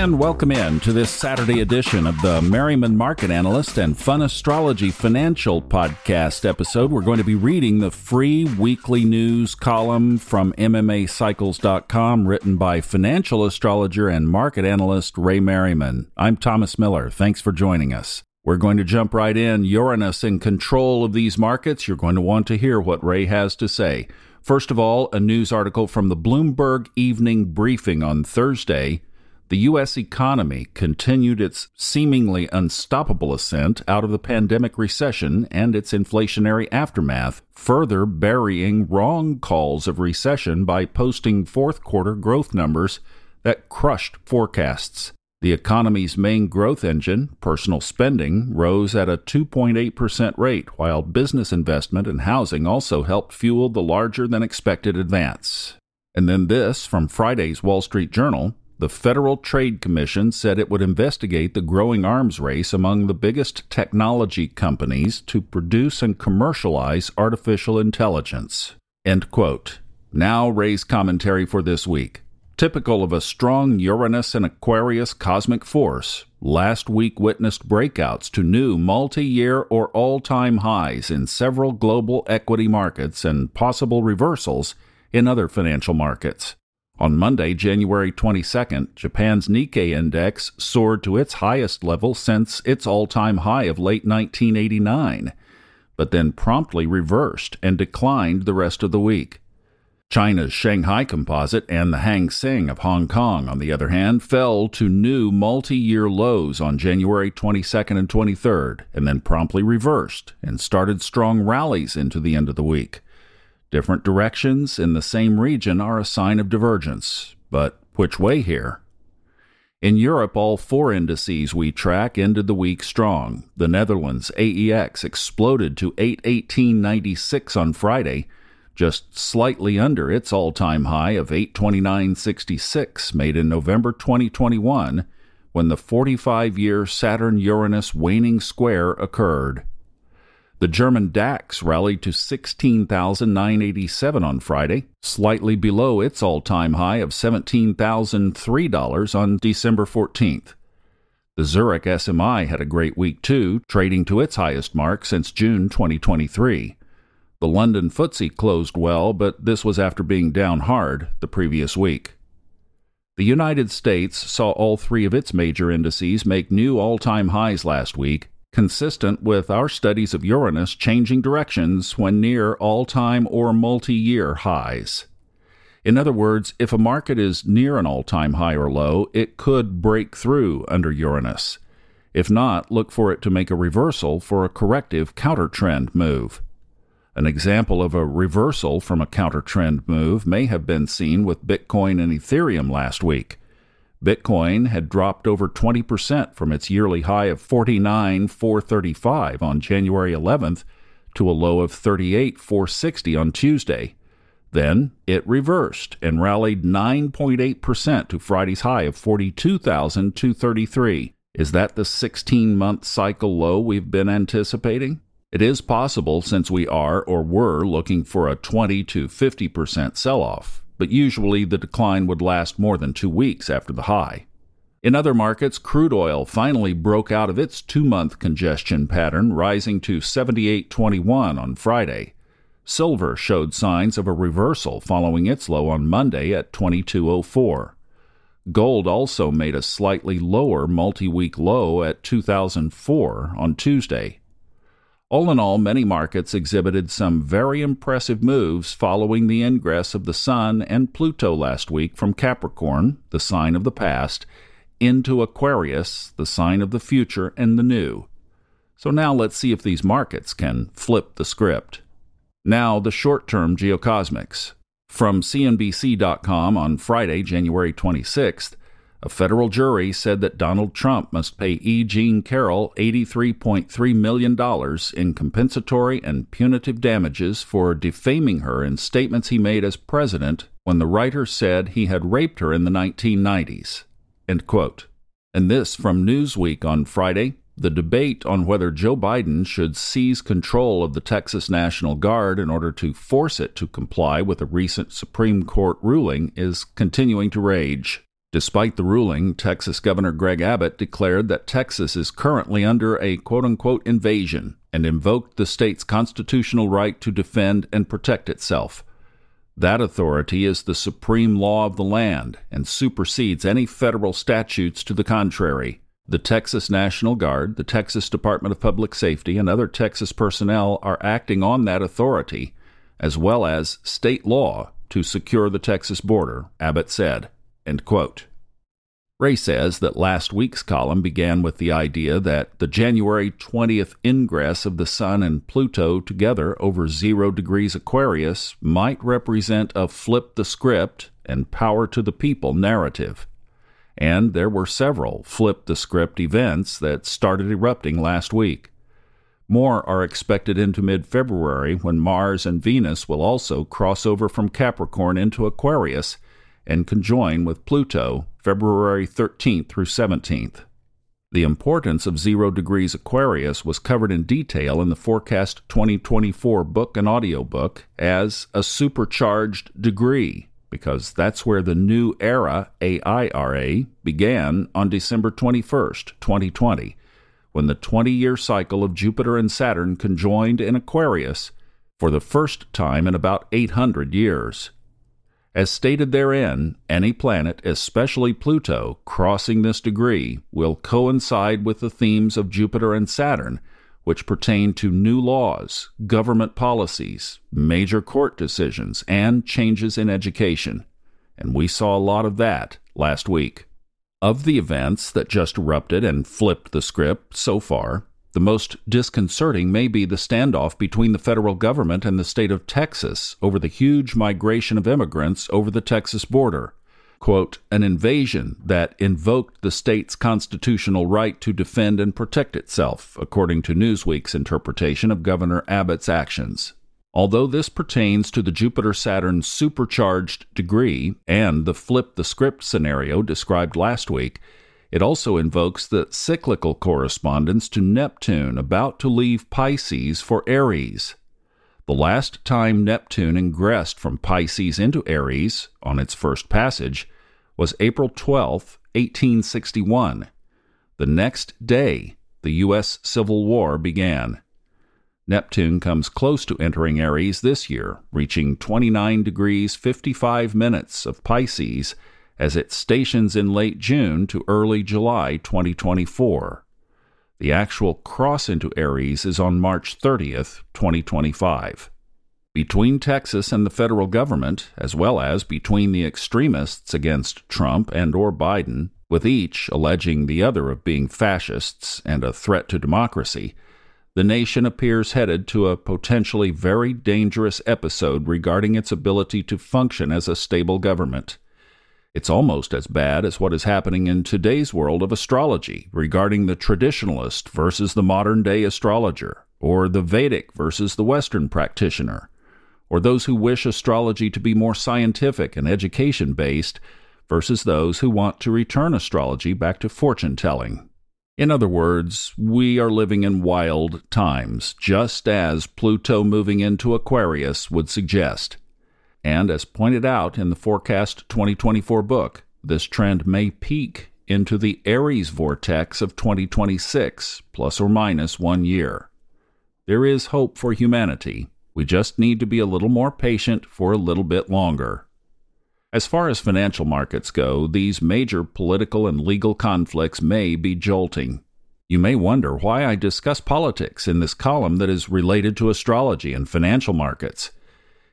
And welcome in to this Saturday edition of the Merriman Market Analyst and Fun Astrology Financial Podcast episode. We're going to be reading the free weekly news column from MMAcycles.com written by financial astrologer and market analyst Ray Merriman. I'm Thomas Miller. Thanks for joining us. We're going to jump right in. Uranus in control of these markets. You're going to want to hear what Ray has to say. First of all, a news article from the Bloomberg Evening Briefing on Thursday. The U.S. economy continued its seemingly unstoppable ascent out of the pandemic recession and its inflationary aftermath, further burying wrong calls of recession by posting fourth quarter growth numbers that crushed forecasts. The economy's main growth engine, personal spending, rose at a 2.8% rate, while business investment and housing also helped fuel the larger than expected advance. And then this from Friday's Wall Street Journal the Federal Trade Commission said it would investigate the growing arms race among the biggest technology companies to produce and commercialize artificial intelligence. End quote. Now Ray's commentary for this week. Typical of a strong Uranus and Aquarius cosmic force, last week witnessed breakouts to new multi year or all time highs in several global equity markets and possible reversals in other financial markets. On Monday, January 22nd, Japan's Nikkei index soared to its highest level since its all time high of late 1989, but then promptly reversed and declined the rest of the week. China's Shanghai Composite and the Hang Seng of Hong Kong, on the other hand, fell to new multi year lows on January 22nd and 23rd, and then promptly reversed and started strong rallies into the end of the week. Different directions in the same region are a sign of divergence, but which way here? In Europe, all four indices we track ended the week strong. The Netherlands AEX exploded to 818.96 on Friday just slightly under its all time high of 829.66 made in November 2021 when the 45 year Saturn Uranus waning square occurred. The German DAX rallied to 16,987 on Friday, slightly below its all time high of $17,003 on December 14th. The Zurich SMI had a great week too, trading to its highest mark since June 2023. The London FTSE closed well, but this was after being down hard the previous week. The United States saw all three of its major indices make new all time highs last week, consistent with our studies of Uranus changing directions when near all time or multi year highs. In other words, if a market is near an all time high or low, it could break through under Uranus. If not, look for it to make a reversal for a corrective counter trend move. An example of a reversal from a counter trend move may have been seen with Bitcoin and Ethereum last week. Bitcoin had dropped over 20% from its yearly high of 49,435 on January 11th to a low of 38,460 on Tuesday. Then it reversed and rallied 9.8% to Friday's high of 42,233. Is that the 16 month cycle low we've been anticipating? It is possible since we are or were looking for a 20 to 50% sell off, but usually the decline would last more than two weeks after the high. In other markets, crude oil finally broke out of its two month congestion pattern, rising to 78.21 on Friday. Silver showed signs of a reversal following its low on Monday at 2204. Gold also made a slightly lower multi week low at 2004 on Tuesday. All in all, many markets exhibited some very impressive moves following the ingress of the Sun and Pluto last week from Capricorn, the sign of the past, into Aquarius, the sign of the future and the new. So now let's see if these markets can flip the script. Now, the short term geocosmics. From CNBC.com on Friday, January 26th, a federal jury said that Donald Trump must pay E. Jean Carroll $83.3 million in compensatory and punitive damages for defaming her in statements he made as president when the writer said he had raped her in the 1990s. And this from Newsweek on Friday. The debate on whether Joe Biden should seize control of the Texas National Guard in order to force it to comply with a recent Supreme Court ruling is continuing to rage. Despite the ruling, Texas Governor Greg Abbott declared that Texas is currently under a quote unquote invasion and invoked the state's constitutional right to defend and protect itself. That authority is the supreme law of the land and supersedes any federal statutes to the contrary. The Texas National Guard, the Texas Department of Public Safety, and other Texas personnel are acting on that authority, as well as state law, to secure the Texas border, Abbott said. Ray says that last week's column began with the idea that the January 20th ingress of the Sun and Pluto together over zero degrees Aquarius might represent a flip the script and power to the people narrative. And there were several flip the script events that started erupting last week. More are expected into mid February when Mars and Venus will also cross over from Capricorn into Aquarius and conjoin with Pluto February 13th through 17th. The importance of zero degrees Aquarius was covered in detail in the Forecast 2024 book and audiobook as a supercharged degree, because that's where the new era, AIRA, began on December 21st, 2020, when the 20 year cycle of Jupiter and Saturn conjoined in Aquarius for the first time in about 800 years. As stated therein, any planet, especially Pluto, crossing this degree will coincide with the themes of Jupiter and Saturn, which pertain to new laws, government policies, major court decisions, and changes in education. And we saw a lot of that last week. Of the events that just erupted and flipped the script so far, the most disconcerting may be the standoff between the federal government and the state of Texas over the huge migration of immigrants over the Texas border. Quote, an invasion that invoked the state's constitutional right to defend and protect itself, according to Newsweek's interpretation of Governor Abbott's actions. Although this pertains to the Jupiter Saturn supercharged degree and the flip the script scenario described last week, it also invokes the cyclical correspondence to Neptune about to leave Pisces for Aries. The last time Neptune ingressed from Pisces into Aries on its first passage was April 12, 1861. The next day, the U.S. Civil War began. Neptune comes close to entering Aries this year, reaching 29 degrees 55 minutes of Pisces as it stations in late June to early July 2024. The actual cross into Aries is on March 30th, 2025. Between Texas and the federal government, as well as between the extremists against Trump and or Biden, with each alleging the other of being fascists and a threat to democracy, the nation appears headed to a potentially very dangerous episode regarding its ability to function as a stable government. It's almost as bad as what is happening in today's world of astrology regarding the traditionalist versus the modern day astrologer, or the Vedic versus the Western practitioner, or those who wish astrology to be more scientific and education based versus those who want to return astrology back to fortune telling. In other words, we are living in wild times, just as Pluto moving into Aquarius would suggest. And as pointed out in the Forecast 2024 book, this trend may peak into the Aries vortex of 2026, plus or minus one year. There is hope for humanity. We just need to be a little more patient for a little bit longer. As far as financial markets go, these major political and legal conflicts may be jolting. You may wonder why I discuss politics in this column that is related to astrology and financial markets.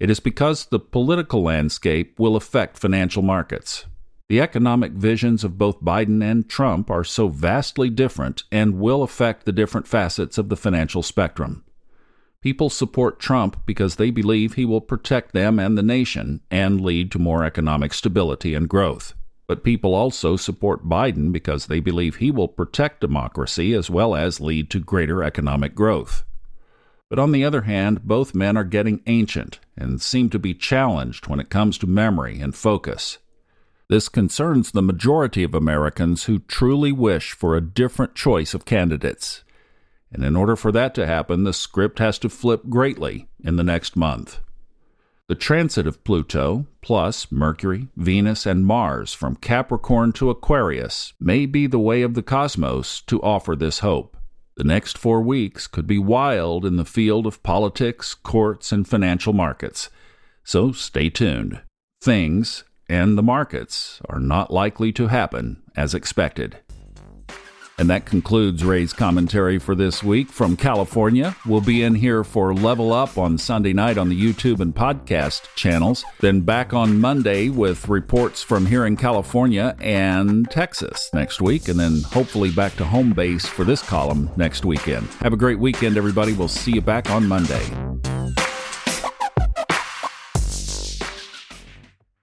It is because the political landscape will affect financial markets. The economic visions of both Biden and Trump are so vastly different and will affect the different facets of the financial spectrum. People support Trump because they believe he will protect them and the nation and lead to more economic stability and growth. But people also support Biden because they believe he will protect democracy as well as lead to greater economic growth. But on the other hand, both men are getting ancient and seem to be challenged when it comes to memory and focus. This concerns the majority of Americans who truly wish for a different choice of candidates. And in order for that to happen, the script has to flip greatly in the next month. The transit of Pluto, plus Mercury, Venus, and Mars from Capricorn to Aquarius, may be the way of the cosmos to offer this hope. The next four weeks could be wild in the field of politics, courts, and financial markets. So stay tuned. Things and the markets are not likely to happen as expected. And that concludes Ray's commentary for this week from California. We'll be in here for Level Up on Sunday night on the YouTube and podcast channels. Then back on Monday with reports from here in California and Texas next week. And then hopefully back to home base for this column next weekend. Have a great weekend, everybody. We'll see you back on Monday.